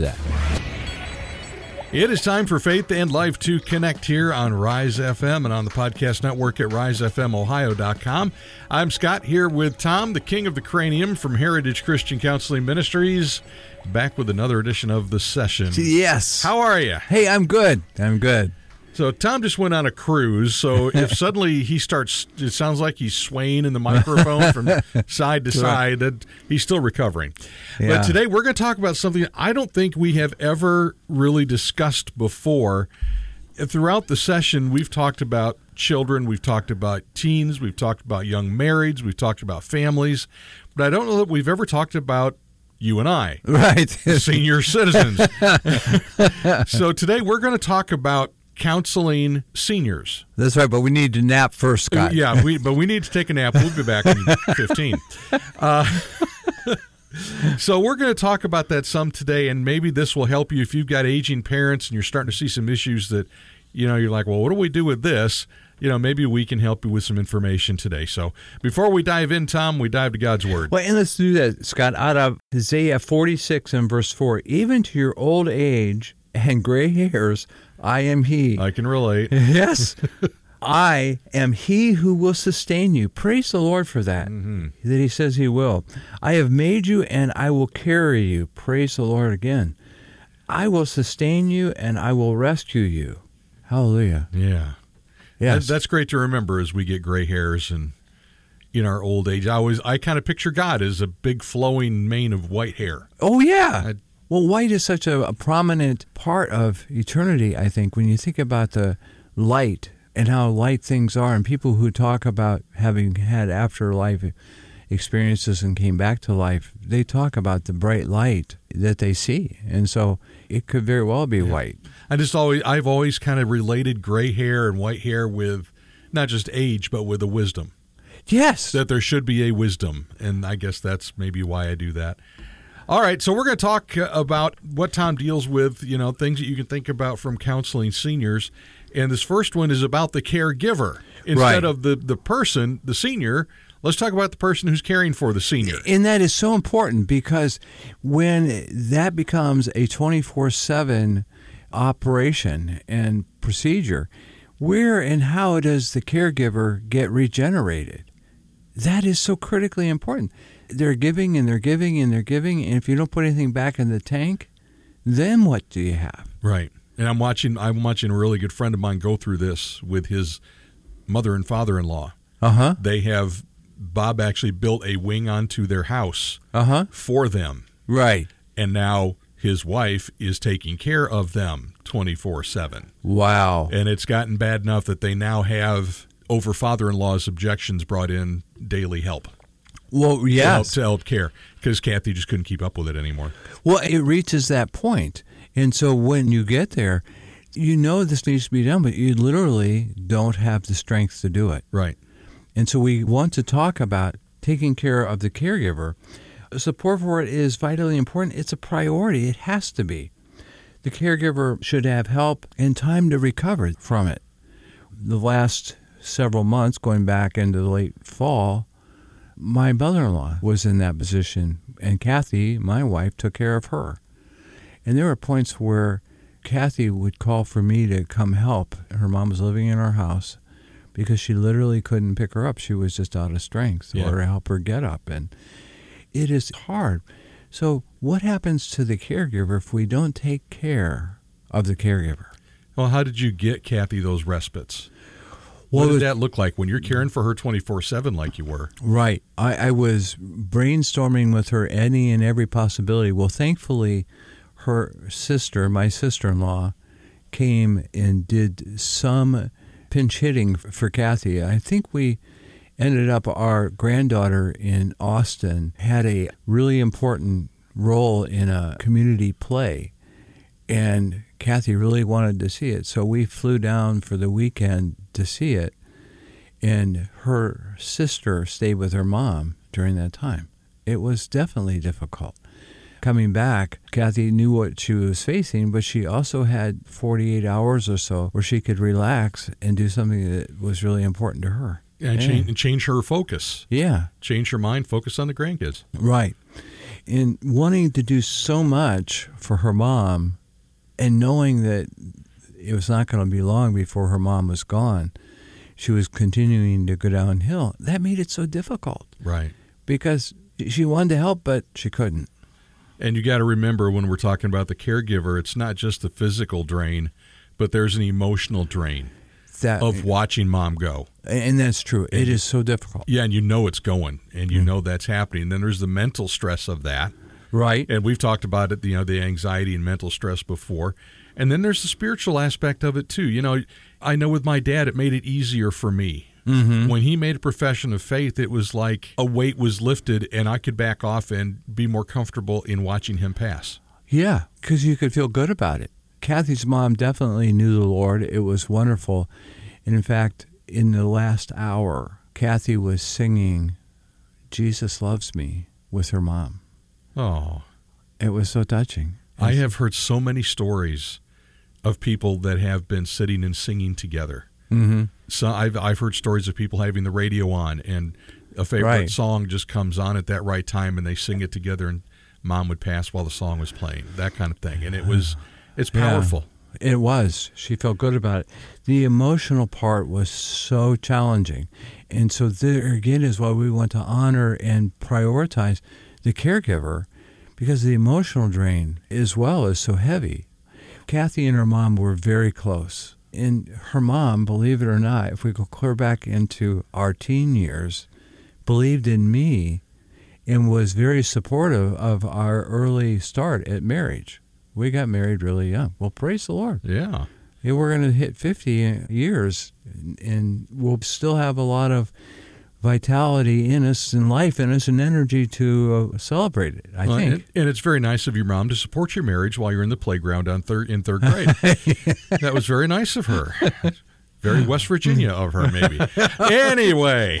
that. It is time for Faith and Life to connect here on Rise FM and on the podcast network at risefmohio.com. I'm Scott here with Tom, the king of the cranium from Heritage Christian Counseling Ministries, back with another edition of the session. Yes. How are you? Hey, I'm good. I'm good. So Tom just went on a cruise. So if suddenly he starts, it sounds like he's swaying in the microphone from side to side. That he's still recovering. Yeah. But today we're going to talk about something I don't think we have ever really discussed before. Throughout the session, we've talked about children, we've talked about teens, we've talked about young marrieds, we've talked about families, but I don't know that we've ever talked about you and I, Right. senior citizens. so today we're going to talk about counseling seniors. That's right, but we need to nap first, Scott. Yeah, we, but we need to take a nap. We'll be back in 15. Uh, so we're going to talk about that some today, and maybe this will help you if you've got aging parents and you're starting to see some issues that, you know, you're like, well, what do we do with this? You know, maybe we can help you with some information today. So before we dive in, Tom, we dive to God's Word. Well, and let's do that, Scott, out of Isaiah 46 and verse 4. Even to your old age and gray hairs, I am He. I can relate. yes. I am He who will sustain you. Praise the Lord for that, Mm-hmm. that He says He will. I have made you and I will carry you. Praise the Lord again. I will sustain you and I will rescue you. Hallelujah. Yeah. Yes. That- that's great to remember as we get gray hairs and in our old age. I always I kind of picture God as a big flowing mane of white hair. Oh yeah. I- well, white is such a, a prominent part of eternity. I think when you think about the light and how light things are, and people who talk about having had afterlife experiences and came back to life, they talk about the bright light that they see, and so it could very well be white. I just always I've always kind of related gray hair and white hair with not just age but with a wisdom. Yes. That there should be a wisdom, and I guess that's maybe why I do that. All right, so we're going to talk uh, about what Tom deals with, you know, things that you can think about from counseling seniors. And this first one is about the caregiver. Instead Right. of the, the person, the senior, let's talk about the person who's caring for the senior. And that is so important because when that becomes a 24 7 operation and procedure, where and how does the caregiver get regenerated? That is so critically important. They're giving and they're giving and they're giving, and if you don't put anything back in the tank, then what do you have? Right. And I'm watching I'm watching a really good friend of mine go through this with his mother and father-in-law. Uh huh. They have Bob actually built a wing onto their house Uh huh. for them. Right. And now his wife is taking care of them 24/7. Wow. And it's gotten bad enough that they now have over father-in-law's objections brought in daily help. Well, to help, yes. to help care because Kathy just couldn't keep up with it anymore. Well, it reaches that point. And so when you get there, you know this needs to be done, but you literally don't have the strength to do it. Right. And so we want to talk about taking care of the caregiver. Support for it is vitally important. It's a priority. It has to be. The caregiver should have help and time to recover from it. The last several months, going back into the late fall, my mother in law was in that position, and Kathy, my wife, took care of her. And there were points where Kathy would call for me to come help. Her mom was living in our house because she literally couldn't pick her up. She was just out of strength Yeah. or to help her get up. And it is hard. So, what happens to the caregiver if we don't take care of the caregiver? Well, how did you get Kathy those respites? What Well, did that look like when you're caring for her 24 7 like you were? Right. I, I was brainstorming with her any and every possibility. Well, thankfully, her sister, my sister in law, came and did some pinch hitting for Kathy. I think we ended up, our granddaughter in Austin had a really important role in a community play. And Kathy really wanted to see it. So we flew down for the weekend to see it and her sister stayed with her mom during that time. It was definitely difficult. Coming back, Kathy knew what she was facing, but she also had 48 hours or so where she could relax and do something that was really important to her. And, Yeah. change, and change her focus, Yeah, change her mind, focus on the grandkids. right. And wanting to do so much for her mom and knowing that it was not going to be long before her mom was gone, she was continuing to go downhill. That made it so difficult. Right. because she wanted to help, but she couldn't. And you got to remember when we're talking about the caregiver, it's not just the physical drain, but there's an emotional drain That of watching mom go. and that's true. It is so difficult, Yeah, and you know it's going, and you mm-hmm. know that's happening. Then there's the mental stress of that, right? and we've talked about it. You know, the anxiety and mental stress before, and then there's the spiritual aspect of it too. You know, I know with my dad, it made it easier for me. Mm-hmm. When he made a profession of faith, it was like a weight was lifted, and I could back off and be more comfortable in watching him pass. Yeah, because you could feel good about it. Kathy's mom definitely knew the Lord. It was wonderful, and in fact, in the last hour, Kathy was singing "Jesus Loves Me" with her mom. Oh, It was so touching. I have heard so many stories of people that have been sitting and singing together. Mm-hmm. So I've I've heard stories of people having the radio on and a favorite Right. song just comes on at that right time and they sing it together and mom would pass while the song was playing that kind of thing and it was it's Yeah. powerful. It was. She felt good about it. The emotional part was so challenging. And so there again is why we want to honor and prioritize the caregiver because the emotional drain as well is so heavy. Kathy and her mom were very close. And her mom, believe it or not, if we go clear back into our teen years, believed in me and was very supportive of our early start at marriage. We got married really young. Well, praise the Lord. Yeah. Yeah, we're going to hit 50 years and we'll still have a lot of vitality in us and life in us and energy to uh, celebrate it, I Well, think. and, and it's very nice of your mom to support your marriage while you're in the playground on third in third grade. that was very nice of her. Very West Virginia of her, maybe. anyway,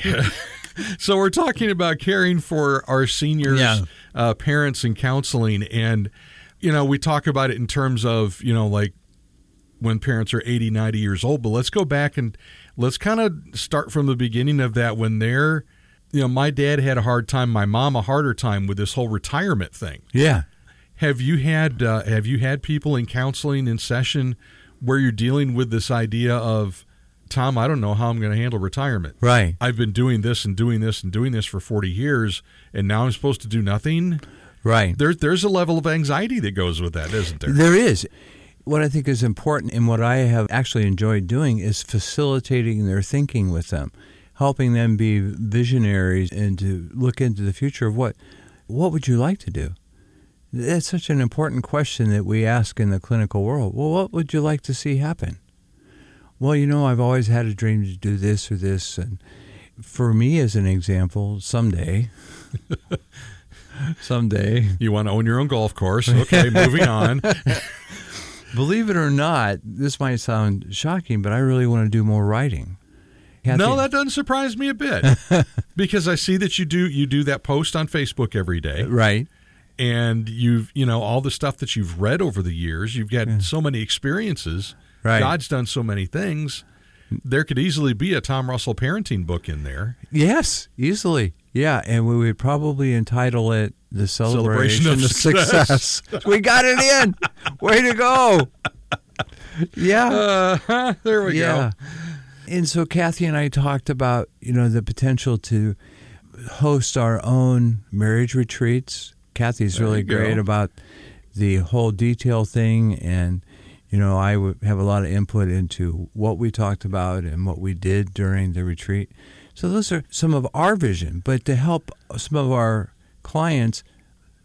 so we're talking about caring for our seniors, Yeah. uh, parents, and counseling, and you know we talk about it in terms of you know like when parents are 80 90 years old but let's go back and let's kind of start from the beginning of that when they're you know my dad had a hard time my mom a harder time with this whole retirement thing yeah. have you had uh, have you had people in counseling in session where you're dealing with this idea of Tom, I don't know how I'm going to handle retirement. Right. I've been doing this and doing this and doing this for 40 years, and now I'm supposed to do nothing. Right. There's there's a level of anxiety that goes with that, isn't there? There is. What I think is important and what I have actually enjoyed doing is facilitating their thinking with them, helping them be visionaries and to look into the future of what what would you like to do? That's such an important question that we ask in the clinical world. Well, what would you like to see happen? Well, you know, I've always had a dream to do this or this and for me as an example, someday someday You want to own your own golf course. Okay, moving on. Believe it or not, this might sound shocking, but I really want to do more writing. Kathy- No, that doesn't surprise me a bit because I see that you do you do that post on Facebook every day. Uh, right. and you've you know all the stuff that you've read over the years you've got so many experiences Right. god's done so many things there could easily be a tom russell parenting book in there Yes, easily. Yeah, and we would probably entitle it "The Celebration, Celebration of of Success." we got it in. Way to go! Yeah, uh, there we yeah. go And so Kathy and I talked about you know the potential to host our own marriage retreats. Kathy's There really you go. great about the whole detail thing, and You know, I would have a lot of input into what we talked about and what we did during the retreat. So those are some of our vision, but to help some of our clients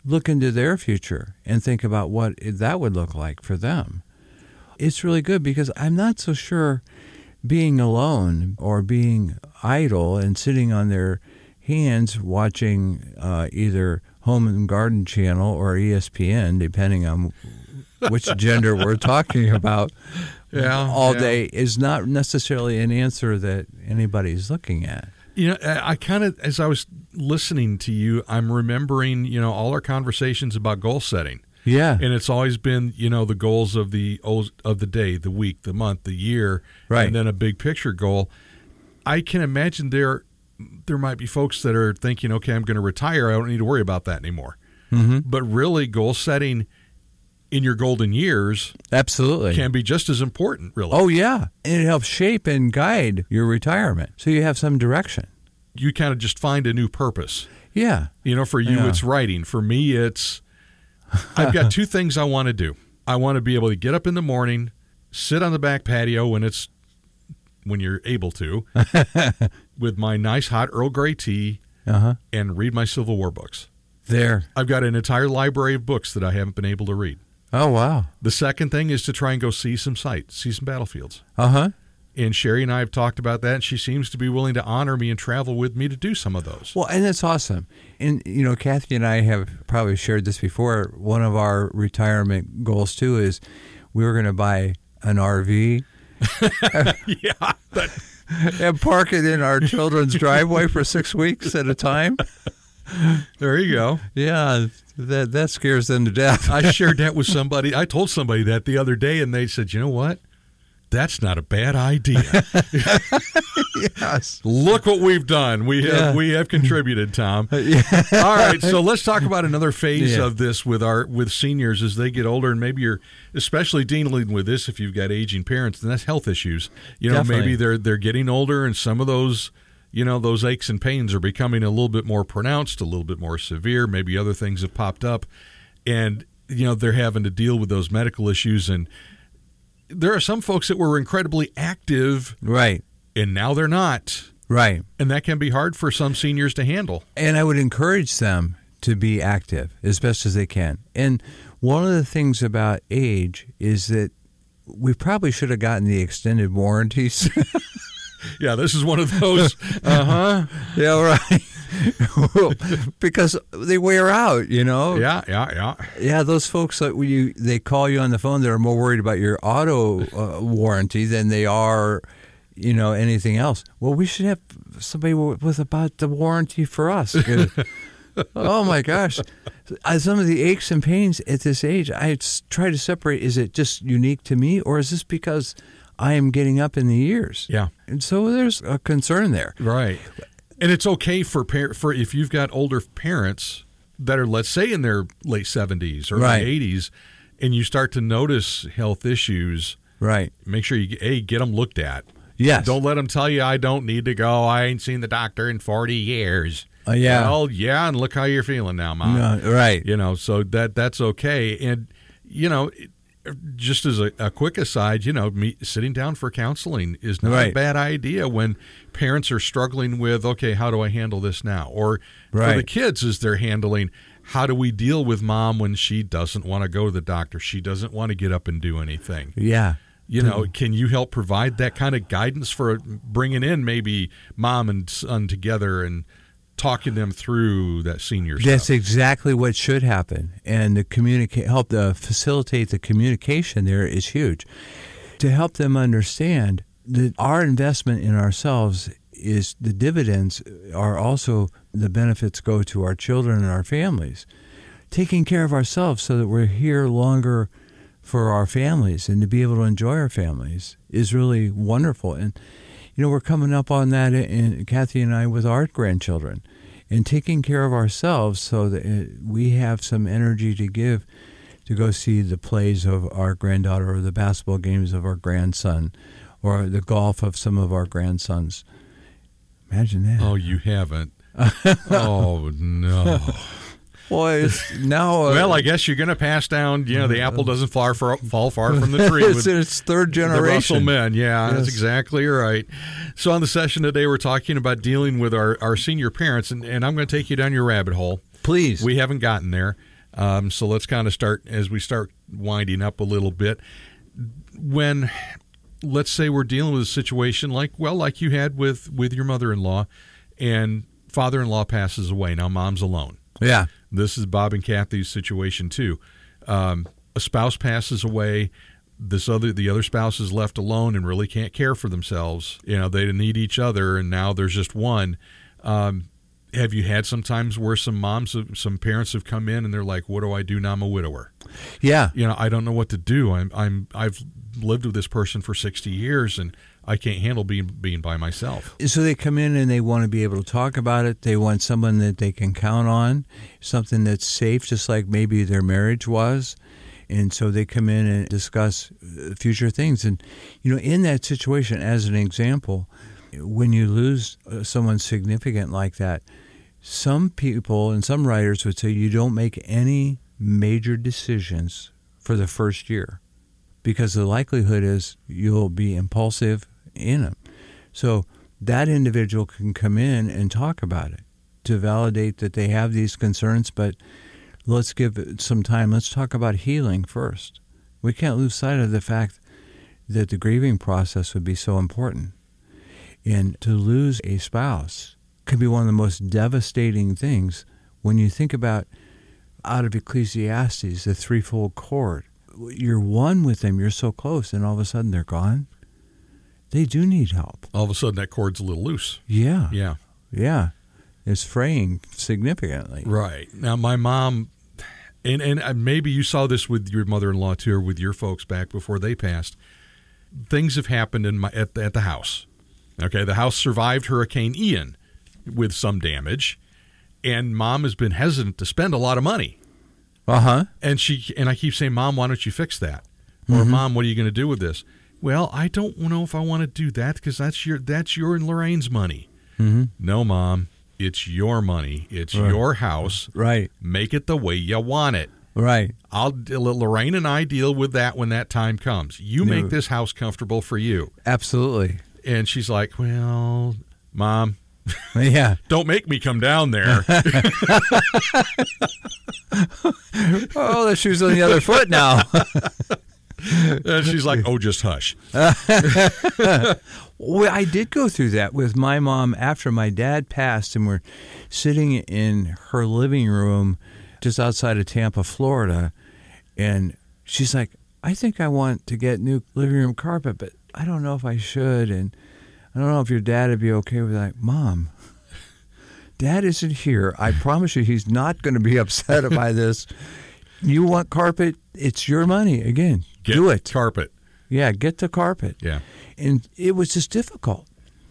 look into their future and think about what that would look like for them. It's really good because I'm not so sure being alone or being idle and sitting on their hands watching uh, either Home and Garden Channel or ESPN, depending on which gender we're talking about, Yeah, all yeah. day is not necessarily an answer that anybody's looking at. You know, I, I kind of, as I was listening to you, I'm remembering, you know, all our conversations about goal setting. Yeah. and it's always been you know the goals of the of the day the week the month the year Right. and then a big picture goal i can imagine there there might be folks that are thinking okay i'm going to retire i don't need to worry about that anymore mm-hmm. but really goal setting in your golden years Absolutely. can be just as important really oh, yeah. And it helps shape and guide your retirement so you have some direction. You kind of just find a new purpose Yeah. You know, for you, Yeah. it's writing. For me, it's I've got two things I want to do. I want to be able to get up in the morning, sit on the back patio when it's when you're able to, with my nice hot Earl Grey tea Uh huh. and read my Civil War books. There. I've got an entire library of books that I haven't been able to read. Oh, wow. The second thing is to try and go see some sites, see some battlefields. Uh huh. And Sherry and I have talked about that, and she seems to be willing to honor me and travel with me to do some of those. Well, and that's awesome. And, you know, Kathy and I have probably shared this before. One of our retirement goals, too, is we were going to buy an RV yeah, that, and park it in our children's driveway for six weeks at a time. there you go. Yeah, that, that scares them to death. I shared that with somebody. I told somebody that the other day, and they said, "You know what? That's not a bad idea. yes. Look what we've done. We have Yeah. we have contributed, Tom. yeah. All right, so let's talk about another phase Yeah. of this with our with seniors as they get older, and maybe you're especially dealing with this if you've got aging parents, and that's health issues. You know, Definitely. maybe they're they're getting older, and some of those. You know, those aches and pains are becoming a little bit more pronounced, a little bit more severe. Maybe other things have popped up. And, you know, they're having to deal with those medical issues. And there are some folks that were incredibly active Right, and now they're not. right. And that can be hard for some seniors to handle. And I would encourage them to be active as best as they can. And one of the things about age is that we probably should have gotten the extended warranties. Yeah, this is one of those. uh huh. Yeah, right. because they wear out, you know. yeah, yeah, yeah. Yeah, those folks that when you they call you on the phone, they're more worried about your auto uh, warranty than they are, you know, anything else. Well, we should have somebody with about the warranty for us. oh my gosh, Uh, some of the aches and pains at this age, I try to separate. Is it just unique to me, or is this because I am getting up in the years? Yeah. and so there's a concern there. Right. And it's okay for par- for if you've got older parents that are let's say in their late 70s or Right. 80s and you start to notice health issues, Right. make sure you a get them looked at. Yes. Don't let them tell you I don't need to go. I ain't seen the doctor in 40 years. Uh, yeah. Well, yeah, and look how you're feeling now, mom. No, right. You know, so that that's okay. And you know, just as a, a quick aside, you know, me, sitting down for counseling is not a bad idea when parents are struggling with, okay, how do I handle this now? Or for the kids as they're handling, how do we deal with mom when she doesn't want to go to the doctor? She doesn't want to get up and do anything. Yeah. You know, can you help provide that kind of guidance for bringing in maybe mom and son together and talking them through that senior That's stuff? exactly what should happen, and the communicate help to facilitate the communication there is huge. To help them understand that our investment in ourselves is the dividends are also the benefits go to our children and our families. Taking care of ourselves so that we're here longer for our families and to be able to enjoy our families is really wonderful. And you know, we're coming up on that, in, Kathy and I, with our grandchildren, and taking care of ourselves so that uh, we have some energy to give to go see the plays of our granddaughter or the basketball games of our grandson or the golf of some of our grandsons. Imagine that. Oh, you haven't. oh no. Boy, it's now. Uh, well, I guess you're going to pass down. You know, the apple doesn't far, far, fall far from the tree. it's, it's third generation. The Russell men, yeah, Yes. that's exactly right. So on the session today, we're talking about dealing with our, our senior parents, and, and I'm going to take you down your rabbit hole. Please. We haven't gotten there, um, so let's kind of start as we start winding up a little bit. When, let's say, we're dealing with a situation like well, like you had with with your mother-in-law, and father-in-law passes away. Now, mom's alone. yeah. This is Bob and Kathy's situation too. Um, a spouse passes away. This other, the other spouse is left alone and really can't care for themselves. You know, they need each other, and now there's just one. Um, have you had some times where some moms, some parents have come in and they're like, "What do I do now? I'm a widower. Yeah. You know, I don't know what to do. I'm, I'm, I've lived with this person for 60 years, and I can't handle being being by myself." So they come in and they want to be able to talk about it. They want someone that they can count on, something that's safe, just like maybe their marriage was. And so they come in and discuss uh, future things. And, you know, in that situation, as an example, when you lose uh, someone significant like that, some people and some writers would say you don't make any major decisions for the first year because the likelihood is you'll be impulsive in them. So that individual can come in and talk about it to validate that they have these concerns, but let's give it some time. Let's talk about healing first. We can't lose sight of the fact that the grieving process would be so important. And to lose a spouse can be one of the most devastating things when you think about out of Ecclesiastes, the threefold cord. You're one with them, you're so close, and all of a sudden they're gone. They do need help. All of a sudden, that cord's a little loose. Yeah. Yeah. Yeah. It's fraying significantly. Right. Now, my mom, and, and uh, maybe you saw this with your mother in law too, or with your folks back before they passed. Things have happened in my at, at the house. Okay. The house survived Hurricane Ian with some damage, and mom has been hesitant to spend a lot of money. Uh huh. And she and I keep saying, Mom, why don't you fix that? Or Mom, what are you going to do with this? Well, I don't know if I want to do that because that's your that's your and Lorraine's money. Mm-hmm. No, Mom, it's your money. It's Right. your house. Right. Make it the way you want it. Right. I'll Lorraine and I deal with that when that time comes. You make this house comfortable for you. Absolutely. And she's like, "Well, Mom, Yeah. don't make me come down there." Oh, the shoe's on the other foot now. and she's like, "Oh, just hush." Well, I did go through that with my mom after my dad passed, and we're sitting in her living room just outside of Tampa, Florida. And she's like, I think I want to get new living room carpet, but I don't know if I should. And I don't know if your dad would be okay with that. Mom, dad isn't here. I promise you, he's not going to be upset by this. You want carpet? It's your money. Again, Get do it. Carpet. Yeah, get the carpet Yeah. and it was just difficult.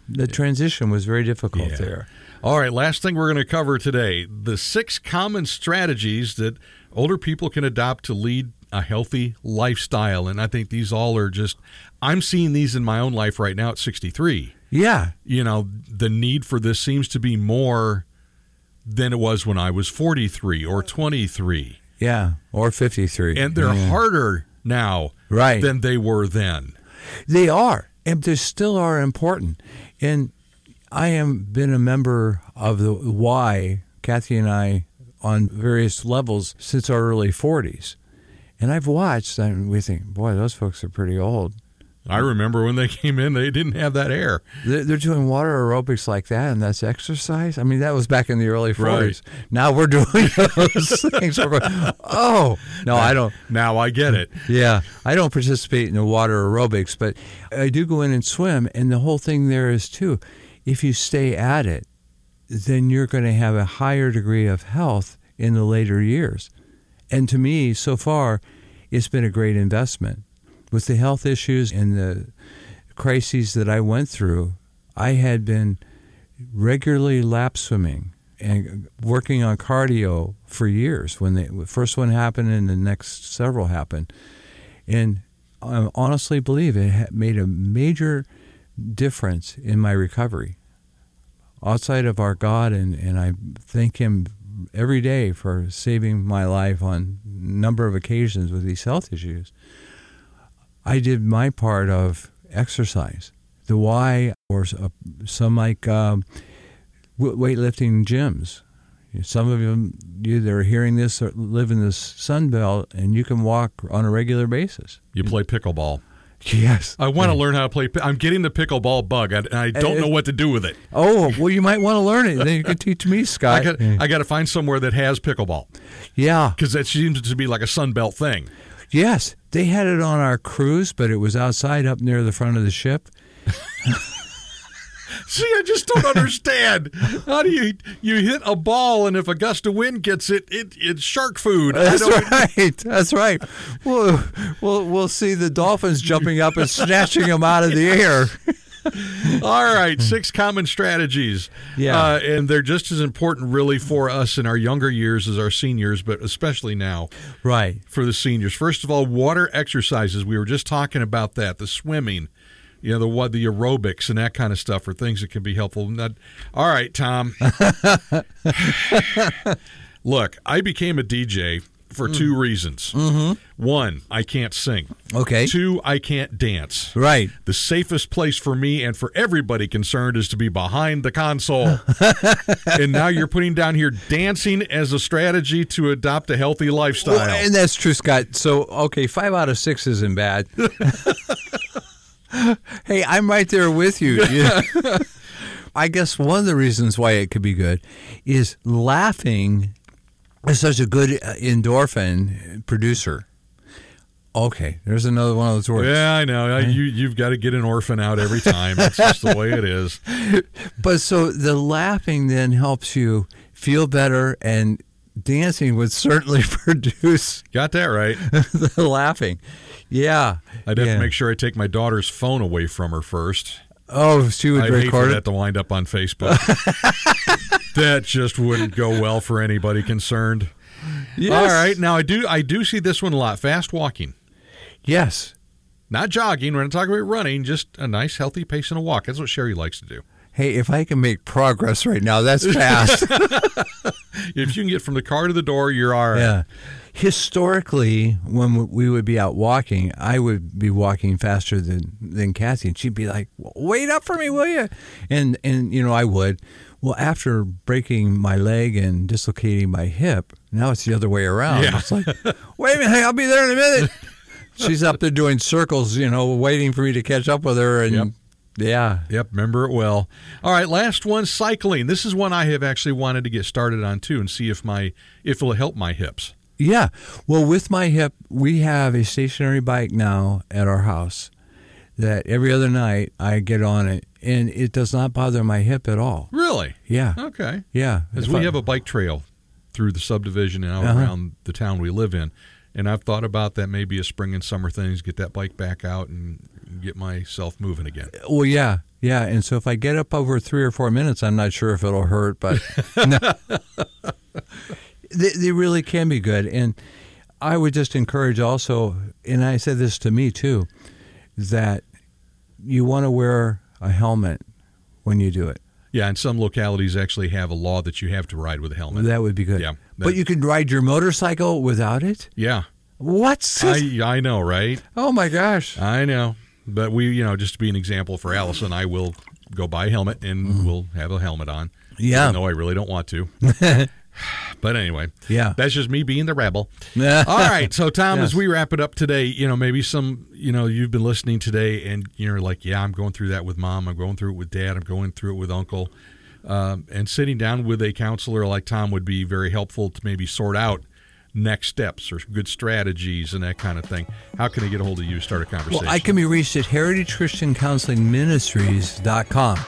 The transition was very difficult Yeah. there. All right, last thing we're going to cover today the six common strategies that older people can adopt to lead a healthy lifestyle. And I think these all are just, I'm seeing these in my own life right now at 63. Yeah, You know, the need for this seems to be more than it was when I was 43 or 23. yeah, or fifty three, And they're Yeah. harder now Right. than they were then. They are, and they still are important. And I have been a member of the Y, Kathy and I, on various levels since our early forties. And I've watched, and we think, boy, those folks are pretty old. I remember when they came in, they didn't have that air. They're, they're doing water aerobics like that, and that's exercise. I mean, that was back in the early Right. 40s. Now we're doing those things. We're going, oh, no, I don't. Now I get it. Yeah, I don't participate in the water aerobics, but I do go in and swim. And the whole thing there is too, if you stay at it, then you're going to have a higher degree of health in the later years. And to me, so far, it's been a great investment. With the health issues and the crises that I went through, I had been regularly lap swimming and working on cardio for years when the first one happened and the next several happened. And I honestly believe it made a major difference in my recovery. Outside of our God, and, and I thank Him every day for saving my life on a number of occasions with these health issues. I did my part of exercise. The Y, or uh, some like um, weightlifting gyms. Some of them, you that are hearing this, or live in this sun belt, and you can walk on a regular basis. You play pickleball. Yes. I want to learn how to play. I'm getting the pickleball bug. And I don't Uh, know what to do with it. Oh, well, you might want to learn it. Then you can teach me, I Scott. got I got to find somewhere that has pickleball yeah. because that seems to be like a sunbelt thing. Yes. They had it on our cruise, but it was outside up near the front of the ship. See, I just don't understand. How do you you hit a ball and if a gust of wind gets it, it it's shark food. That's right. That's right. We'll, we'll, we'll see the dolphins jumping up and snatching them out of the air. All right, six common strategies. Yeah. Uh, and they're just as important, really, for us in our younger years as our seniors, but especially now Right. for the seniors. First of all, water exercises. We were just talking about that. The swimming, you know, the what the aerobics and that kind of stuff are things that can be helpful. Not, all right, Tom. Look, I became a DJ for two reasons. Mm-hmm. One, I can't sing. Okay. Two, I can't dance. Right. The safest place for me and for everybody concerned is to be behind the console. and now you're putting down here dancing as a strategy to adopt a healthy lifestyle. Well, and that's true, Scott. So, okay, five out of six isn't bad. hey, I'm right there with you. Yeah. I guess one of the reasons why it could be good is laughing is such a good uh, endorphin producer. Okay, there's another one of those words. yeah, I know. I- You you've got to get an orphan out every time. That's just the way it is. But so the laughing then helps you feel better, and dancing would certainly produce Got that right. the laughing. Yeah. I'd have yeah. to make sure I take my daughter's phone away from her first. Oh, she would I'd hate for record that it. to wind up on Facebook. That just wouldn't go well for anybody concerned. Yes. All right, now I do I do see this one a lot. Fast walking. Yes. Not jogging. We're not talking about running. Just a nice, healthy pace and a walk. That's what Sherry likes to do. Hey, if I can make progress right now, that's fast. If you can get from the car to the door, you're all right. yeah. Historically, when we would be out walking, I would be walking faster than than Kathy, and she'd be like, "Wait up for me, will you?" And and you know I would. Well, after breaking my leg and dislocating my hip, now it's the other way around. Yeah. It's like, wait a minute, hey, I'll be there in a minute. She's up there doing circles, you know, waiting for me to catch up with her, and Yep. yeah, Yep, remember it well. All right, last one, cycling. This is one I have actually wanted to get started on too, and see if my if it'll help my hips. Yeah. Well, with my hip, we have a stationary bike now at our house that every other night I get on it, and it does not bother my hip at all. Really? Yeah. Okay. Yeah. As we I- have a bike trail through the subdivision and out Uh-huh. around the town we live in, and I've thought about that maybe a spring and summer things, get that bike back out and get myself moving again. Well, yeah. Yeah. And so if I get up over three or four minutes, I'm not sure if it'll hurt, but no. they, they really can be good. And I would just encourage also, and I said this to me too, that you want to wear a helmet when you do it. Yeah, and some localities actually have a law that you have to ride with a helmet. That would be good. Yeah, but you can ride your motorcycle without it? yeah, What? I I know, right? oh my gosh. I know. But we, you know, just to be an example for Allison, I will go buy a helmet and mm-hmm. we'll have a helmet on. Yeah. Even though I really don't want to. but anyway, Yeah. that's just me being the rebel. All right. So, Tom, Yes. as we wrap it up today, you know, maybe some, you know, you've been listening today and you're like, yeah, I'm going through that with mom. I'm going through it with dad. I'm going through it with uncle. Um, and sitting down with a counselor like Tom would be very helpful to maybe sort out next steps or good strategies and that kind of thing. How can I get a hold of you, start a conversation? Well, I can be reached at heritagechristiancounselingministries.com.